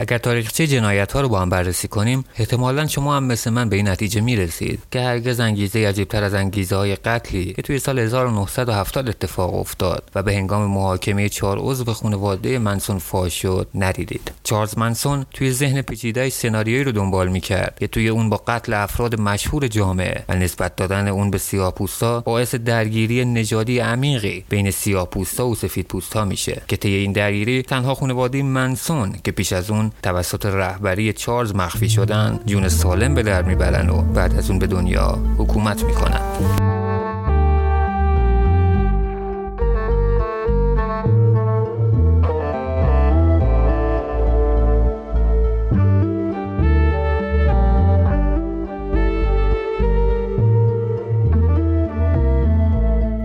اگر تاریخچه جنایت ها رو با هم بررسی کنیم احتمالا شما هم مثل من به این نتیجه می‌رسید که هرگز انگیزه عجیبتر از انگیزه های قتلی که توی سال 1970 اتفاق افتاد و به هنگام محاکمه چهار عضو خانواده منسون فاش شد ندیدید. چارلز منسون توی ذهن پیچیده سناریویی رو دنبال می‌کرد که توی اون با قتل افراد مشهور جامعه و نسبت دادن اون به سیاهپوستا باعث درگیری نژادی عمیقی بین سیاهپوستا و سفیدپوستا میشه که طی این درگیری تنها خانواده منسون که پیش از اون توسط رهبری چارلز مخفی شدن جون سالم به در می‌برن و بعد از اون به دنیا حکومت می‌کنن.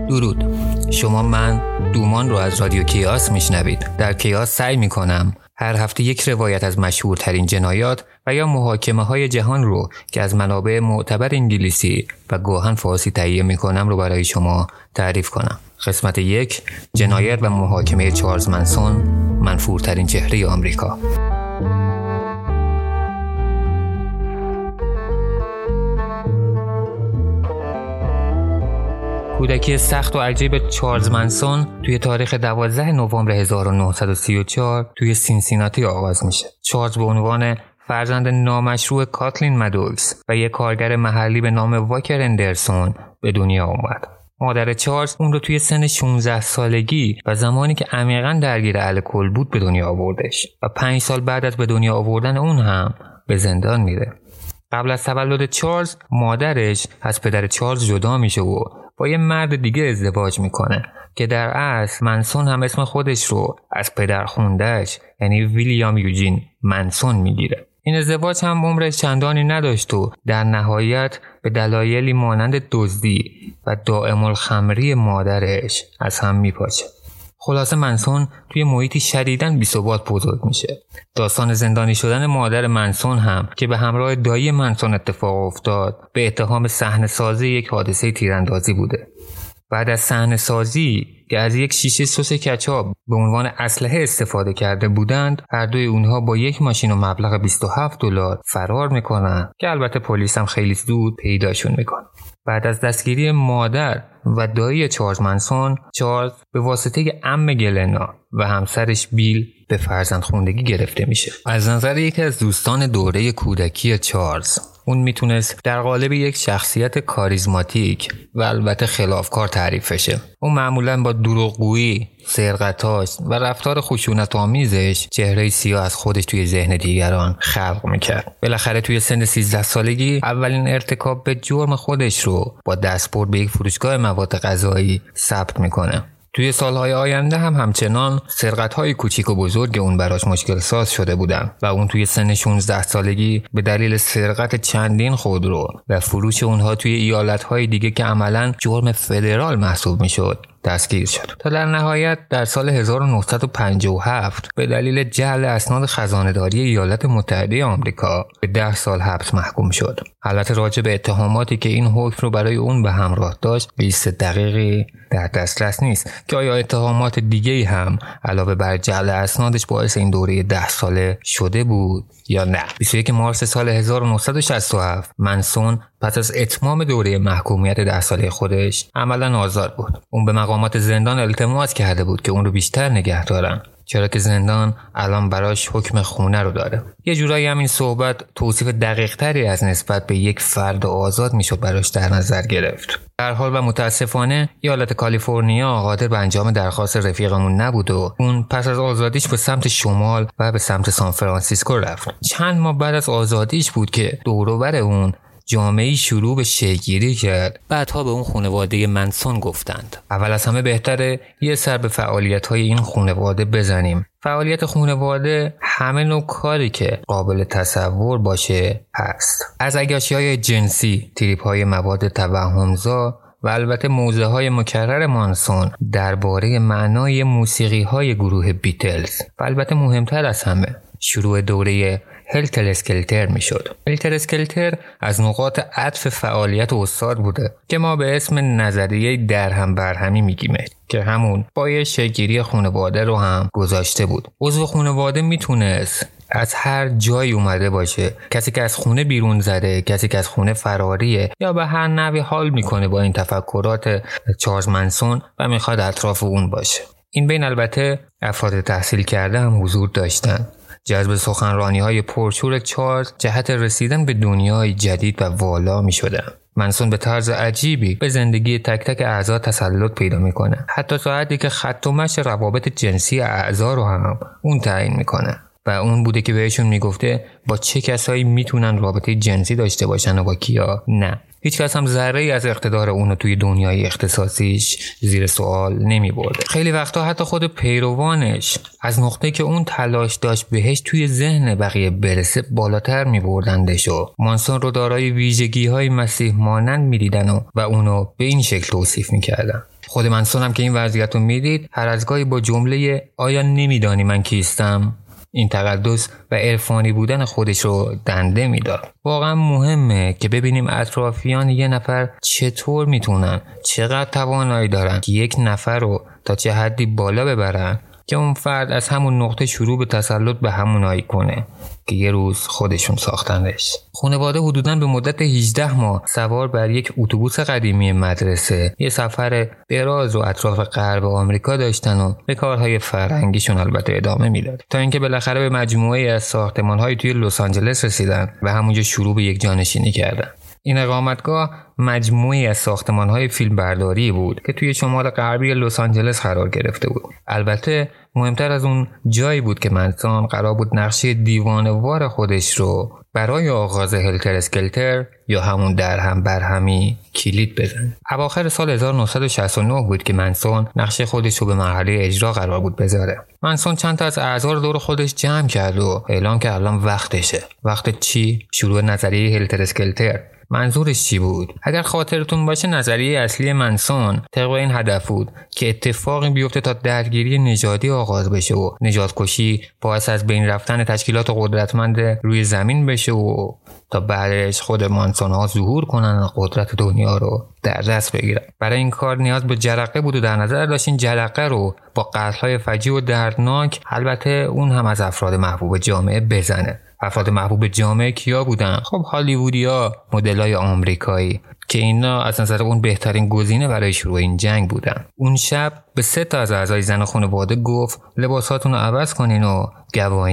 درود. شما من دومان رو از رادیو کیاس میشنوید. در کیاس سعی می‌کنم هر هفته یک روایت از مشهورترین جنایات و یا محاکمه های جهان رو که از منابع معتبر انگلیسی و گاهن فارسی تهیه می‌کنم رو برای شما تعریف کنم. قسمت یک جنایت و محاکمه چارلز منسون منفورترین چهره آمریکا. کودکی سخت و عجیب چارلز منسون توی تاریخ 12 نوامبر 1934 توی سینسیناتی آغاز میشه. چارلز به عنوان فرزند نامشروع کاتلین مدوکس و یک کارگر محلی به نام واکر اندرسون به دنیا اومد. مادر چارلز اون رو توی سن 16 سالگی و زمانی که عمیقا درگیر الکل بود به دنیا آوردش و پنج سال بعد از به دنیا آوردن اون هم به زندان میره. قبل از تولد چارلز مادرش از پدر چارلز جدا میشه و با یه مرد دیگه ازدواج می‌کنه که در اصل منسون هم اسم خودش رو از پدر خوندهش یعنی ویلیام یوجین منسون می‌گیره. این ازدواج هم عمرش چندانی نداشت و در نهایت به دلایلی مانند دزدی و دائم الخمری مادرش از هم میپاچه. خلاصه منسون توی محیطی شدیدن بیثبات بزرگ میشه. داستان زندانی شدن مادر منسون هم که به همراه دایی منسون اتفاق افتاد به اتهام صحنه سازی یک حادثه تیراندازی بوده. بعد از صحنه سازی که از یک شیشه سس کچاپ به عنوان اسلحه استفاده کرده بودند هر دوی اونها با یک ماشین و مبلغ 27 دلار فرار می‌کنن که البته پلیس هم خیلی زود پیداشون می‌کنه. بعد از دستگیری مادر و دایی چارلز منسون چارلز به واسطه ام گلنا و همسرش بیل به فرزند خوندگی گرفته میشه. از نظر یکی از دوستان دوره کودکی چارلز اون می‌تونست در قالب یک شخصیت کاریزماتیک و البته خلافکار تعریف بشه. اون معمولا با دروغگویی سرقتاش و رفتار خشونت آمیزش چهره سیاه از خودش توی ذهن دیگران خلق می‌کرد. بالاخره توی سن 13 سالگی اولین ارتکاب به جرم خودش رو با دستبرد به یک فروشگاه مواد غذایی ثبت می‌کنه. توی سالهای آینده هم همچنان سرقت های کوچیک و بزرگ اون براش مشکل ساز شده بودن و اون توی سن 16 سالگی به دلیل سرقت چندین خودرو و فروش اونها توی ایالت های دیگه که عملا جرم فدرال محسوب می‌شد. دستگیر شد. تا در نهایت در سال 1957 به دلیل جعل اسناد خزانهداری ایالات متحده آمریکا به ده سال حبس محکوم شد. البته راجع به اتهاماتی که این حکم رو برای اون به همراه داشت لیست دقیقی در دسترس نیست که آیا اتهامات دیگه هم علاوه بر جعل اسنادش باعث این دوره ده ساله شده بود یا نه. 21 مارس سال 1967 منسون پس از اتمام دوره محکومیت ده ساله خودش عملا آزاد بود. اون به مقامات زندان التماس کرده بود که اون رو بیشتر نگه دارن چرا که زندان الان براش حکم خونه رو داره. یه جورایی هم این صحبت توصیف دقیق تری از نسبت به یک فرد آزاد می‌شد براش در نظر گرفت. در حال و متاسفانه ایالت کالیفرنیا قادر به انجام درخواست رفیقمون نبود و اون پس از آزادیش به سمت شمال و به سمت سان فرانسیسکو رفت. چند ماه بعد از آزادیش بود که دوروبر اون جامعه شروع به شکل‌گیری کرد. بعدها به اون خانواده منسون گفتند. اول از همه بهتره یه سر به فعالیت های این خانواده بزنیم. فعالیت خانواده همه نوع کاری که قابل تصور باشه هست. از اگشی های جنسی trip های مواد توهمزا و البته موعظه های مکرر مانسون درباره معنای موسیقی های گروه بیتلز. و البته مهمتر از همه شروع دوره هلتر اسکلتر می‌شد. هلتر اسکلتر از نقاط عطف فعالیت استاد بوده که ما به اسم نظریه درهم برهمی میگیم که همون با یه شگیری خانواده رو هم گذاشته بود. عضو خانواده می‌تونست از هر جایی اومده باشه. کسی که از خونه بیرون زده کسی که از خونه فراریه یا به هر نوی حال می‌کنه با این تفکرات چارلز منسون و می‌خواد اطراف اون باشه. این بین البته افراد تحصیل کرده هم حضور داشتن. جذب سخنرانی های پرشور چارلز جهت رسیدن به دنیای جدید و والا می شدن. منسون به طرز عجیبی به زندگی تک تک اعضا تسلط پیدا می‌کنه حتی ساعتی که خط و مش روابط جنسی اعضا رو هم اون تعیین می‌کنه و اون بوده که بهشون می‌گفته با چه کسایی می‌تونن رابطه جنسی داشته باشن و با کیا نه هیچ کس هم ذره ای از اقتدار اونو توی دنیای اختصاصیش زیر سوال نمی برده. خیلی وقتا حتی خود پیروانش از نقطه که اون تلاش داشت بهش توی ذهن بقیه برسه بالاتر می بردندش و مانسون رو دارای ویژگی های مسیح مانند می دیدن و, و اونو به این شکل توصیف می کردن. خود منسون هم که این وضعیت رو می‌دید هر از گاهی با جمله آیا نمیدانی من کیستم این تقدس و عرفانی بودن خودش رو دنده می‌داد. واقعا مهمه که ببینیم اطرافیان یه نفر چطور می‌تونن چقدر توانایی دارن که یک نفر رو تا چه حدی بالا ببرن که اون فرد از همون نقطه شروع به تسلط به همونایی کنه که یه روز خودشون ساختنش. خانواده حدودا به مدت 18 ماه سوار بر یک اتوبوس قدیمی مدرسه. یه سفر دراز و اطراف غرب آمریکا داشتن و به کارهای فرهنگیشون البته ادامه می‌داد. تا اینکه بالاخره به مجموعه از ساختمانهایی توی لس آنجلس رسیدن و همونجا شروع به یک جانشینی کردن. این اقامتگاه مجموعی از ساختمان های فیلم برداری بود که توی شمال غربی لس آنجلس قرار گرفته بود البته مهمتر از اون جایی بود که منسان قرار بود نقشه دیوانوار خودش رو برای آغاز هلتر اسکلتر یا همون درهم برهمی کلید بزن. اواخر سال 1969 بود که منسون نقشه خودش رو به مرحله اجرا قرار بود بذاره. منسون چند تا از اعضا دور خودش جمع کرد و اعلام که الان وقتشه. وقت چی؟ شروع نظریه هلتر اسکلتر منظورش چی بود؟ اگر خاطرتون باشه نظریه اصلی منسون طبق این هدف بود که اتفاقی بیفته تا درگیری نژادی آغاز بشه و نجات کشی باعث از بین رفتن تشکیلات قدرتمند روی زمین بشه و تا بعدش خود مانسون ها ظهور کنن قدرت دنیا رو در دست بگیرن. برای این کار نیاز به جرقه بود و در نظر داشت این جرقه رو با قتل های فجی و دردناک البته اون هم از افراد محبوب جامعه بزنه. افراد محبوب جامعه کیا بودن؟ خب هالیوودیا های آمریکایی که اینا از نظر اون بهترین گزینه برای شروع این جنگ بودن. اون شب به سه تا از اعضای زن خانواده گفت لباساتون رو عوض کنین و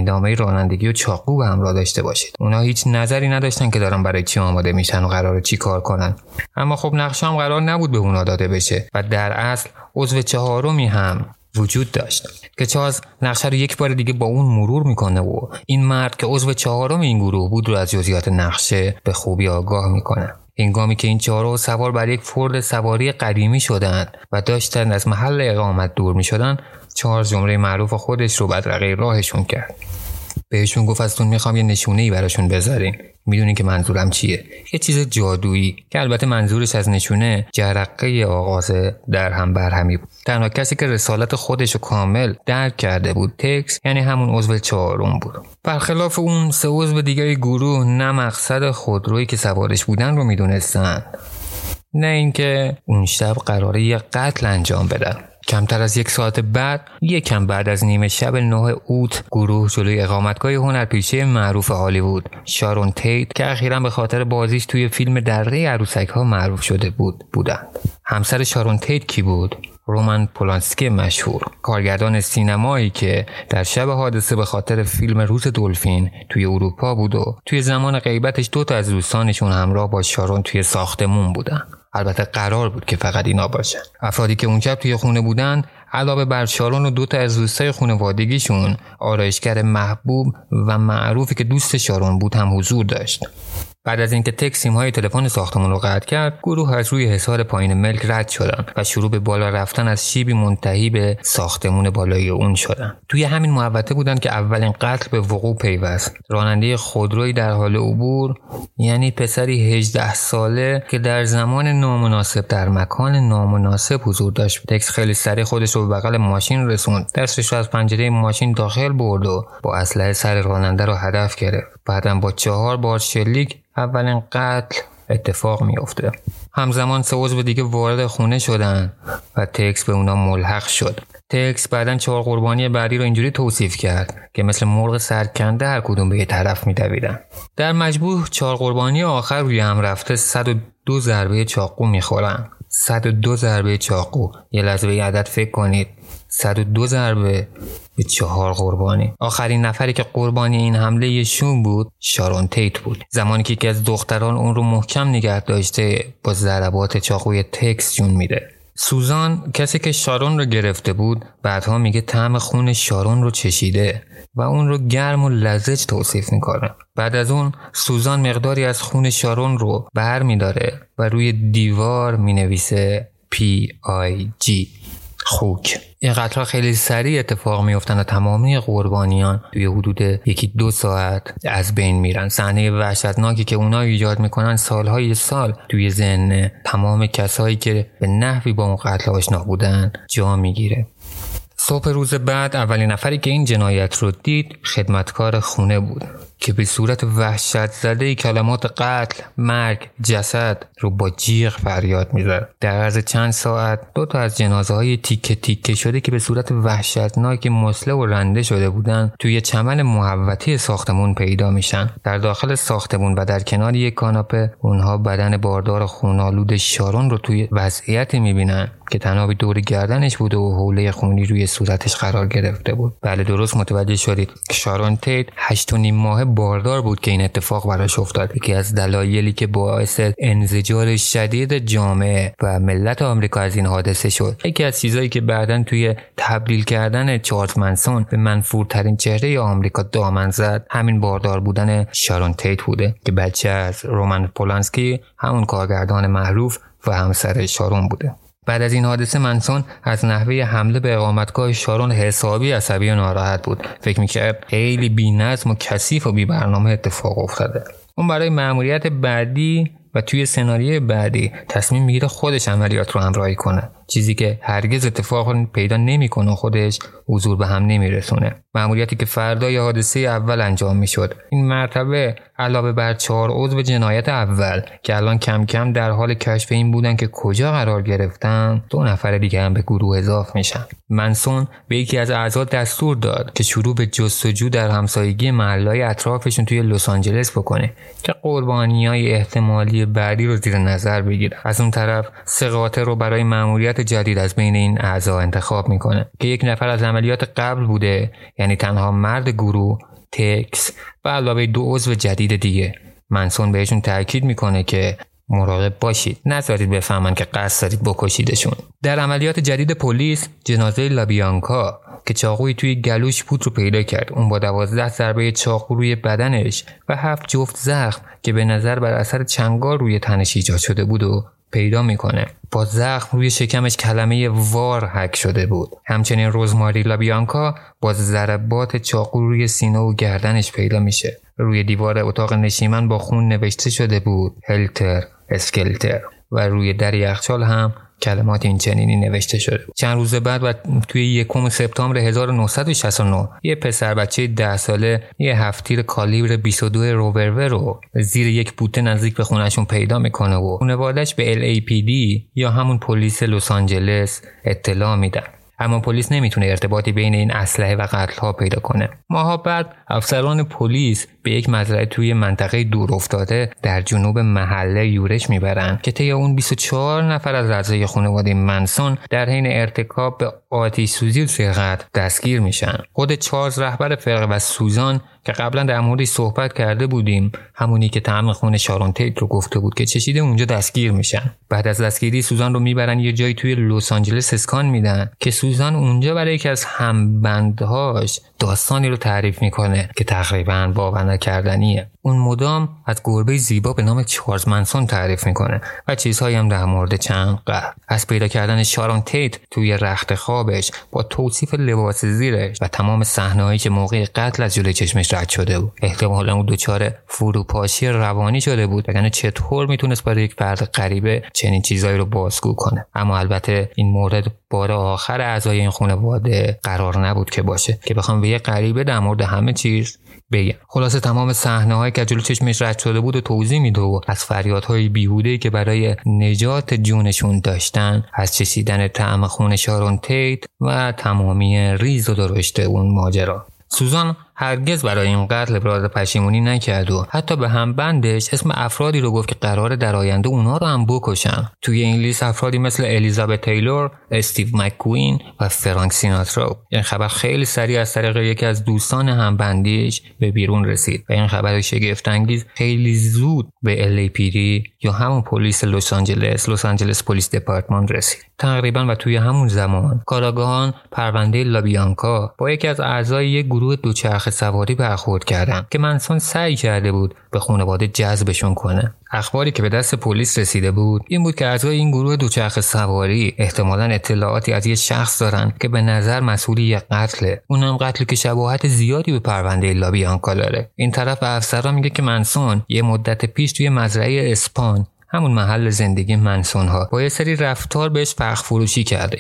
نامه رانندگی و چاقو به همراه داشته باشید. اونا هیچ نظری نداشتن که دارن برای چی آماده میشن و قرار چی کار کنن. اما خب نقشه هم قرار نبود به اونا داده بشه و در اصل عضو چهارمی هم وجود داشت که چاز نقشه رو یک بار دیگه با اون مرور می‌کنه و این مرد که عضو چهارم این گروه بود رو از جزئیات نقشه به خوبی آگاه می‌کنه. هنگامی که این چهارو سوار بر یک فرد سواری قدیمی شدند و داشتند از محل اقامت دور می شدن چهار جمله معروف خودش رو بدرقه راهشون کرد. بهشون گفت ازتون می‌خوام یه نشونه ای براشون بذارین می‌دونین که منظورم چیه؟ یه چیز جادویی که البته منظورش از نشونه جرقه آغاز در هم برهمی بود. تنها کسی که رسالت خودش رو کامل درک کرده بود تکس یعنی همون عضو چهارم بود. برخلاف اون سه عضو دیگری گروه نه مقصد خودرویی که سوارش بودن رو می‌دونستن. نه اینکه اون شب قراره یه قتل انجام بدن. کمتر از یک ساعت بعد یکم بعد از نیمه شب نه اوت گروه جلوی اقامتگاه هنرپیشه معروف هالیوود شارون تیت که اخیرا به خاطر بازیش توی فیلم دره عروسک ها معروف شده بود بودند. همسر شارون تیت کی بود؟ رومن پولانسکی مشهور. کارگردان سینمایی که در شب حادثه به خاطر فیلم روز دلفین توی اروپا بود و توی زمان غیبتش دو تا از دوستانشون همراه با شارون توی ساختمون بودن. البته قرار بود که فقط اینا باشن. افرادی که اونجا توی خونه بودن علاوه بر شارون و دو تا از دوستای خانوادگیشون آرایشگر محبوب و معروفی که دوست شارون بود هم حضور داشت. بعد از اینکه تک سیم های تلفن ساختمان رو قطع کرد گروه از روی حصار پایین ملک رد شدن و شروع به بالا رفتن از شیبی منتهی به ساختمون بالای اون شدن. توی همین محوطه بودن که اولین قتل به وقوع پیوست. راننده خودروی در حال عبور یعنی پسری 18 ساله که در زمان نامناسب در مکان نامناسب حضور داشت. تکس خیلی سریع خودش رو به بغل ماشین رسوند. دستش رو از پنجره ماشین داخل برد و با اسلحه سر راننده رو هدف گرفت. بعدم با چهار بار شلیک اولین قتل اتفاق میافته. همزمان سه عضو دیگه وارد خونه شدن و تکس به اونا ملحق شد. تکس بعدا چهار قربانی بعدی رو اینجوری توصیف کرد که مثل مرغ سرکنده هر کدوم به یه طرف میدویدن. در مجبور چهار قربانی آخر روی هم رفته 102 ضربه چاقو می‌خورن. 102 ضربه چاقو. یه لحظه به عدد فکر کنید. 102 ضربه به چهار قربانی. آخرین نفری که قربانی این حمله شون بود شارون تیت بود. زمانی که یکی از دختران اون رو محکم نگه داشته با ضربات چاقوی تکس جون میده. سوزان کسی که شارون رو گرفته بود بعدها میگه طعم خون شارون رو چشیده و اون رو گرم و لزج توصیف می‌کنه. بعد از اون سوزان مقداری از خون شارون رو بر میداره و روی دیوار می‌نویسه P.I.G خوک. این قتل خیلی سریع اتفاق میفتن و تمامی قربانیان توی حدود یکی دو ساعت از بین میرن. صحنه وحشتناکی که اونا ایجاد می‌کنن سالهای سال توی ذهن تمام کسایی که به نحوی با اون قتل آشنا بودن جا می‌گیره. صبح روز بعد اولین نفری که این جنایت رو دید خدمتکار خونه بود. که به صورت وحشت زده کلمات قتل، مرگ، جسد رو با جیغ فریاد می‌زد. در عرض چند ساعت دو تا از جنازه های تیکه تیکه شده که به صورت وحشتناک مسله و رنده شده بودن توی چمن محوطی ساختمون پیدا میشن. در داخل ساختمون و در کنار یک کاناپه اونها بدن باردار خونالود شارون رو توی وضعیتی می‌بینن که تنابی دور گردنش بوده و حوله خونی روی صورتش قرار گرفته بود بله درست متوجه شدید شارون تیت هشت و نیم ماه باردار بود که این اتفاق براش افتاد. یکی از دلایلی که باعث انزجار شدید جامعه و ملت آمریکا از این حادثه شد. یکی از چیزهایی که بعدا توی تبدیل کردن چارلز منسون به منفورترین چهره آمریکا دامن زد همین باردار بودن شارون تیت بوده که بچه از رومن پولانسکی همون کارگردان معروف و همسر شارون بوده. بعد از این حادثه منسون از نحوه حمله به اقامتگاه شارون حسابی عصبی و ناراحت بود. فکر می‌کرد خیلی بینظم و کثیف و بی برنامه اتفاق افتاده. اون برای مأموریت بعدی و توی سناریوی بعدی تصمیم می‌گیره خودش عملیات رو همراهی کنه. چیزی که هرگز اتفاق پیدا نمی‌کنه و خودش حضور به هم نمیرسونه. مأموریتی که فردای حادثه اول انجام می‌شد. این مرتبه علاوه بر چهار عضو جنایت اول که الان کم کم در حال کشف این بودن که کجا قرار گرفتن دو نفر دیگه هم به گروه اضاف میشن. منسون به یکی از اعضا دستور داد که شروع به جستجو در همسایگی محلهای اطرافشون توی لس آنجلس بکنه که قربانی های احتمالی بعدی رو زیر نظر بگیره از اون طرف سه رو برای مأموریت جدید از بین این اعضا انتخاب می‌کنه که یک نفر از عملیات قبل بوده یعنی تنها مرد گروه تکس و علاوه دو عضو جدید دیگه. منسون بهشون تاکید می‌کنه که مراقب باشید نذارید بفهمن که قصد دارید بکشیدشون. در عملیات جدید پلیس جنازه لابیانکا که چاقوی توی گلوش بود رو پیدا کرد. اون با دوازده ضربه چاقو روی بدنش و هفت جفت زخم که به نظر بر اثر چنگار روی تنش ایجاد شده بود و پیدا می‌کنه. با زخم روی شکمش کلمه وار حک شده بود. همچنین روزماری لابیانکا با ضربات چاقو روی سینه و گردنش پیدا میشه. روی دیوار اتاق نشیمن با خون نوشته شده بود هلتر اسکلتر. و روی در یخچال هم کلمات این چنینی نوشته شده چند روز بعد و توی یکم سپتامبر 1969 یه پسر بچه ده ساله یه هفتیر کالیبر 22 روورور رو زیر یک بوته نزدیک به خونشون پیدا می‌کنه و خونوادش به LAPD یا همون پلیس لس آنجلس اطلاع میدن. اما پلیس نمی‌تونه ارتباطی بین این اسلحه و قتل ها پیدا کنه. ماها بعد افسران پلیس به یک مزرعه توی منطقه دور افتاده در جنوب محله یورش می‌برند که طی اون 24 نفر از اعضای خانواده منسون در حین ارتکاب به آتیش سوزی و دستگیر میشن. خود چارلز رهبر فرقه و سوزان که قبلا در موردش صحبت کرده بودیم. همونی که طعم خون شارون تیت رو گفته بود که چشیده اونجا دستگیر میشن. بعد از دستگیری سوزان رو می‌برن یه جایی توی لس آنجلس اسکان میدن که سوزان اونجا برای یکی از همبندهاش داستانی رو تعریف می‌کنه که تقریبا باور نکردنیه. اون مدام از گربه زیبا به نام چارلز منسون تعریف می‌کنه و چیزهایی هم در مورد چند قهر از پیدا کردن شارون تیت توی رخت خوابش با توصیف لباس زیرش و تمام صحنههایی که موقع قتل از جلوی چشمش رد شده بود. احتمالا اون دچار فروپاشی روانی شده بود وگرنه چطور می‌تونست برای یک فرد غریبه چنین چیزهایی رو بازگو کنه. اما البته این مورد بار آخر اعضای این خانواده قرار نبود که باشه. که بخوام به یه غریبه در مورد همه چیز بگم. خلاصه تمام صحنه هایی که جلو چشمش رد شده بود و توضیح میده و از فریادهای بیهوده که برای نجات جونشون داشتن از چشیدن طعم خون شارون تیت و تمامی ریز و درشته اون ماجرا. سوزان هرگز برای این قتل ابراز پشیمونی نکرد و حتی به هم بندش اسم افرادی رو گفت که قرار در آینده اونا رو هم بکشن. توی این لیست افرادی مثل الیزابت تیلور، استیو مککوین و فرانک سیناترا. این خبر خیلی سریع از طریق یکی از دوستان همبندیش به بیرون رسید و این خبر شگفت انگیز خیلی زود به LAPD یا همون پلیس لس آنجلس Los Angeles Police Department رسید. تقریبا و توی همون زمان کاراگاهان پرونده لابیانکا با یکی از اعضای یک گروه دوچرخه سواری برخورد کردن که منسون سعی کرده بود به خانواده جذبشون کنه. اخباری که به دست پلیس رسیده بود این بود که اعضای این گروه دوچرخه سواری احتمالا اطلاعاتی از یه شخص دارن که به نظر مسئول یک قتله. اونم قتلی که شباهت زیادی به پرونده لابیانکا داره. این طرف افسرا میگه که منسون یه مدت پیش توی مزرعه اسپان همون محل زندگی منسون ها با یه سری رفتار بهش فخ فروشی کرده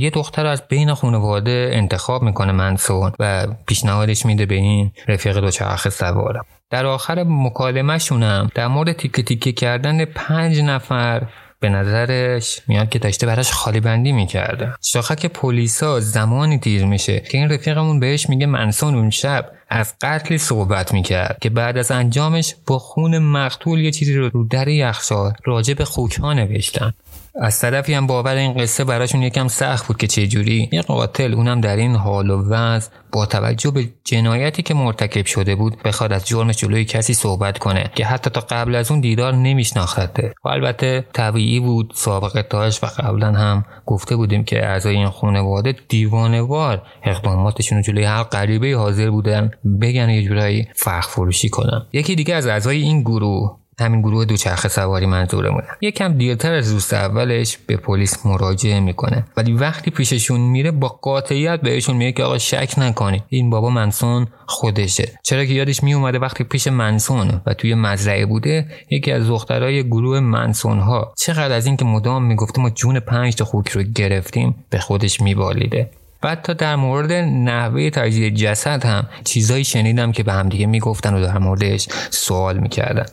یه دختر از بین خانواده انتخاب می‌کنه منسون و پیشنهادش میده به این رفیق دوچرخه سوارم در آخر مکالمهشونم در مورد تیکه تیکه کردن پنج نفر به نظرش میاد که داشته براش خالی بندی می‌کرده. شاخه که پلیسا زمانی دیر میشه که این رفیقمون بهش میگه منسون اون شب از قتلی صحبت می‌کرد که بعد از انجامش با خون مقتول یه چیزی رو رو در یخچال راجع به خوکها نوشتن. از طرفی هم باور این قصه براشون یکم سخت بود که چجوری. یه قاتل اونم در این حال و وضع با توجه به جنایتی که مرتکب شده بود بخواد از جرمش جلوی کسی صحبت کنه که حتی تا قبل از اون دیدار نمیشناخته. و البته طبیعی بود سابقه داشت و قبلا هم گفته بودیم که اعضای این خانواده دیوانوار اقداماتشون رو جلوی هر غریبه حاضر بودن بگن یه جورایی فخ فروشی کنن. یکی دیگه از اعضای این گروه همین گروه دوچرخه سواری منظورمونه یکم دیرتر از دوست اولش به پلیس مراجعه می‌کنه. ولی وقتی پیششون میره با قاطعیت بهشون میگه که آقا شک نکنید این بابا منسون خودشه. چرا که یادش میومده وقتی پیش منسون و توی مزرعه بوده یکی از دخترای گروه منسون ها چقدر از اینکه مدام می‌گفته ما جون پنج تا خوک رو گرفتیم به خودش میبالیده. بعد تا در مورد نحوه تجزیه جسد هم چیزایی شنیدم که به همدیگه می‌گفتن و در موردش سوال می‌کردن.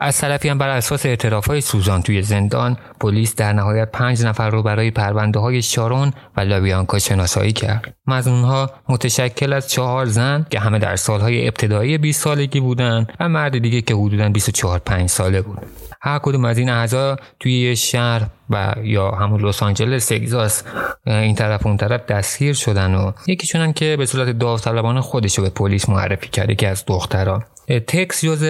از طرفی هم بر اساس اعتراف های سوزان توی زندان پلیس در نهایت پنج نفر رو برای پرونده های شارون و لابیانکا شناسایی کرد. مزنون ها متشکل از چهار زن که همه در سالهای ابتدایی 20 سالگی بودند و مرد دیگه که حدودا 24 5 ساله بود. هر کدوم از این اعضا توی یه شهر و یا همون لس آنجلس تگزاس این طرف اون طرف دستگیر شدن و یکیشون هم که به صورت داوطلبانه خودش رو به پلیس معرفی کرده که از دخترها تکس جز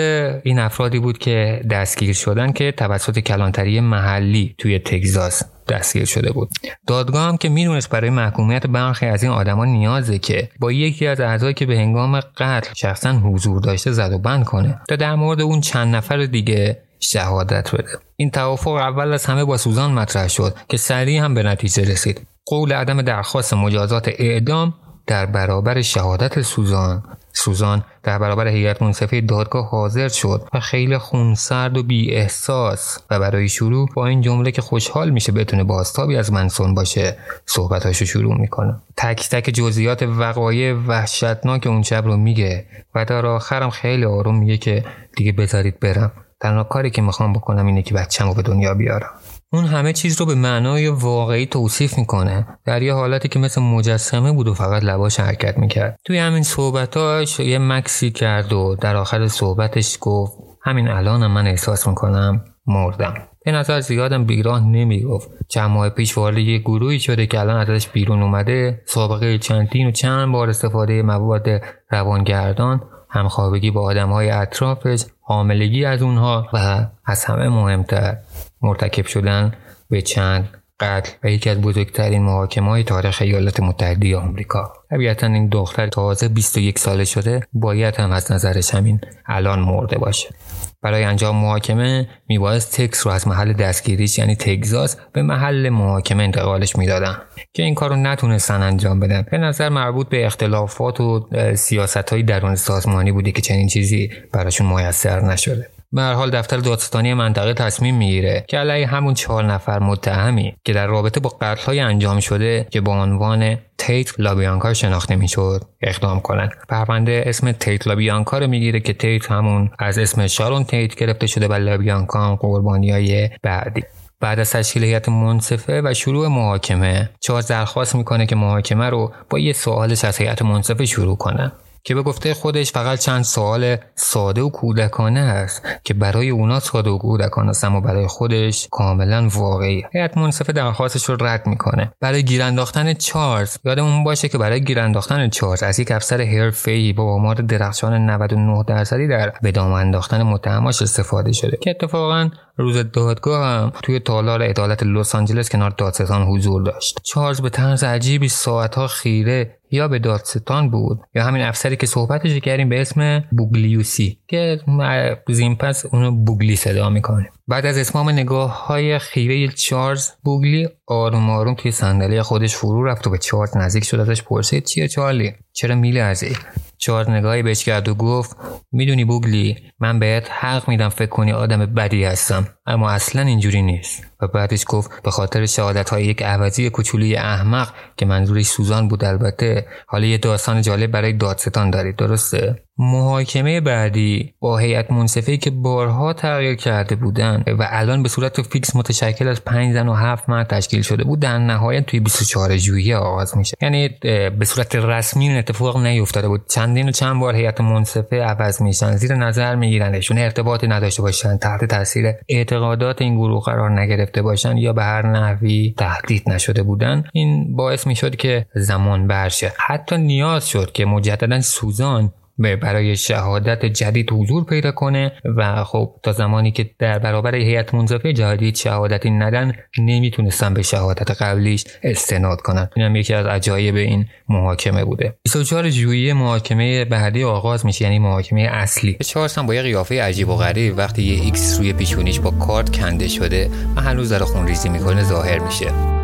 این افرادی بود که دستگیر شدن که توسط کلانتری محلی توی تگزاس دستگیر شده بود. دادگاه هم که می‌دونست برای محکومیت برخی از این آدما نیازه که با یکی از اعضایی که به هنگام قتل شخصا حضور داشته زد و بند کنه. تا در مورد اون چند نفر دیگه شهادت بده. این توافق اول از همه با سوزان مطرح شد که سریع هم به نتیجه رسید. قول عدم درخواست مجازات اعدام در برابر شهادت سوزان. سوزان در برابر هیئت منصفه دادگاه حاضر شد و خیلی خونسرد و بی احساس و برای شروع با این جمله که خوشحال میشه بتونه بازتابی از منسون باشه صحبتاشو شروع می‌کنه. تک تک جزئیات وقایع وحشتناک اون شب رو میگه و در آخرم خیلی آروم میگه که دیگه بذارید برم. تنها کاری که می‌خوام بکنم اینه که بچه‌مو به دنیا بیارم. اون همه چیز رو به معنای واقعی توصیف می‌کنه در یه حالتی که مثل مجسمه بود و فقط لباش حرکت می‌کرد. توی همین صحبتاش یه مکسی کرد و در آخر صحبتش گفت همین الانم من احساس می‌کنم مردم. به نظر زیادم بیراه نمی‌گفت. چند ماه پیش وارد یه گروهی شده که الان ازش بیرون اومده سابقه چندین و چند بار استفاده مواد روانگردان همخوابگی با آدم های اطرافش حاملگی از اونها و از همه مهمتر مرتکب شدن به چند قتل و یکی از بزرگترین محاکمه های تاریخ ایالات متحده آمریکا. طبیعتا این دختر تازه 21 ساله شده باید هم از نظرش همین الان مرده باشه. برای انجام محاکمه میبایست تکس رو از محل دستگیریش یعنی تگزاس به محل محاکمه انتقالش می‌دادن که این کار رو نتونستن انجام بدن. به نظر مربوط به اختلافات و سیاست های درون سازمانی بوده که چنین چیزی براشون میسر نشده. به حال دفتر دادستانی منطقه تصمیم می‌گیره که علیه همون چهار نفر متهمی که در رابطه با قتلهای انجام شده که با عنوان تیت لابیانکا شناخته می‌شد اقدام کنند. پرونده اسم تیت لابیانکا رو می‌گیره که تیت همون از اسم شارون تیت گرفته شده و لابیانکا قربانی های بعدی. بعد از تشکیل هیئت منصفه و شروع محاکمه چارلز درخواست می‌کنه که محاکمه رو با یه سوالش از هیئت منصفه شروع کنه. که به گفته خودش فقط چند سوال ساده و کودکانه است که برای اونا ساده و کودکانه است اما برای خودش کاملا واقعی هیئت منصفه درخواستش رو رد می‌کنه. برای گیر انداختن چارلز یادمون باشه که برای گیر انداختن چارلز از یک افسر حرفه‌ای با آمار درخشان 99 درصدی در به دام انداختن متهماش استفاده شده که اتفاقا روز دادگاه هم توی تالار عدالت لس آنجلس کنار دادستان حضور داشت. چارلز به طرز عجیبی ساعتها خیره یا به دادستان بود یا همین افسری که صحبتش کردیم به اسم بوگلیوسی که زین پس اونو بوگلی صدا می‌کنه. بعد از اسمام نگاه های خیره چارلز بوگلی آروم آروم توی صندلی خودش فرو رفت و به چارلز نزدیک شد ازش پرسید چیه چارلی؟ چرا میله ازی چارلز نگاهی بهش کرد و گفت می‌دونی بوگلی من بهت حق میدم فکر کنی آدم بدی هستم. اما اصلا اینجوری نیست. و بعدش گفت به خاطر شهادت های یک عوضی کوچولی احمق که منظورش سوزان بود البته حالا یه داستان جالب برای دادستان دارید درسته؟ محاکمه بعدی با هیئت منصفه که بارها تغییر کرده بودن و الان به صورت فیکس متشکل از پنج زن و هفت مرد تشکیل شده بود در نهایت توی 24 ژوئیه آغاز میشه. یعنی به صورت رسمی این اتفاق نیفتاده بود. چندین و چند بار هیئت منصفه عوض میشن زیر نظر میگیرنشون ارتباطی نداشته باشن تحت تاثیر اعتقادات این گروه قرار نگرفته باشن یا به هر نحوی تهدید نشده بودن این باعث می‌شد که زمان برشه. حتی نیاز شد که مجددا سوزان برای شهادت جدید حضور پیدا کنه و خب تا زمانی که در برابر هیئت منصفه جدید شهادتی ندن نمی‌تونستن به شهادت قبلیش استناد کنن. اینم یکی از عجایب این محاکمه بوده. 24 ژوئیه محاکمه بعدی آغاز میشه یعنی محاکمه اصلی. چارلز با یه قیافه عجیب و غریب وقتی یه X روی پیشونیش با کارد کنده شده و هنوز داره خونریزی می‌کنه ظاهر میشه.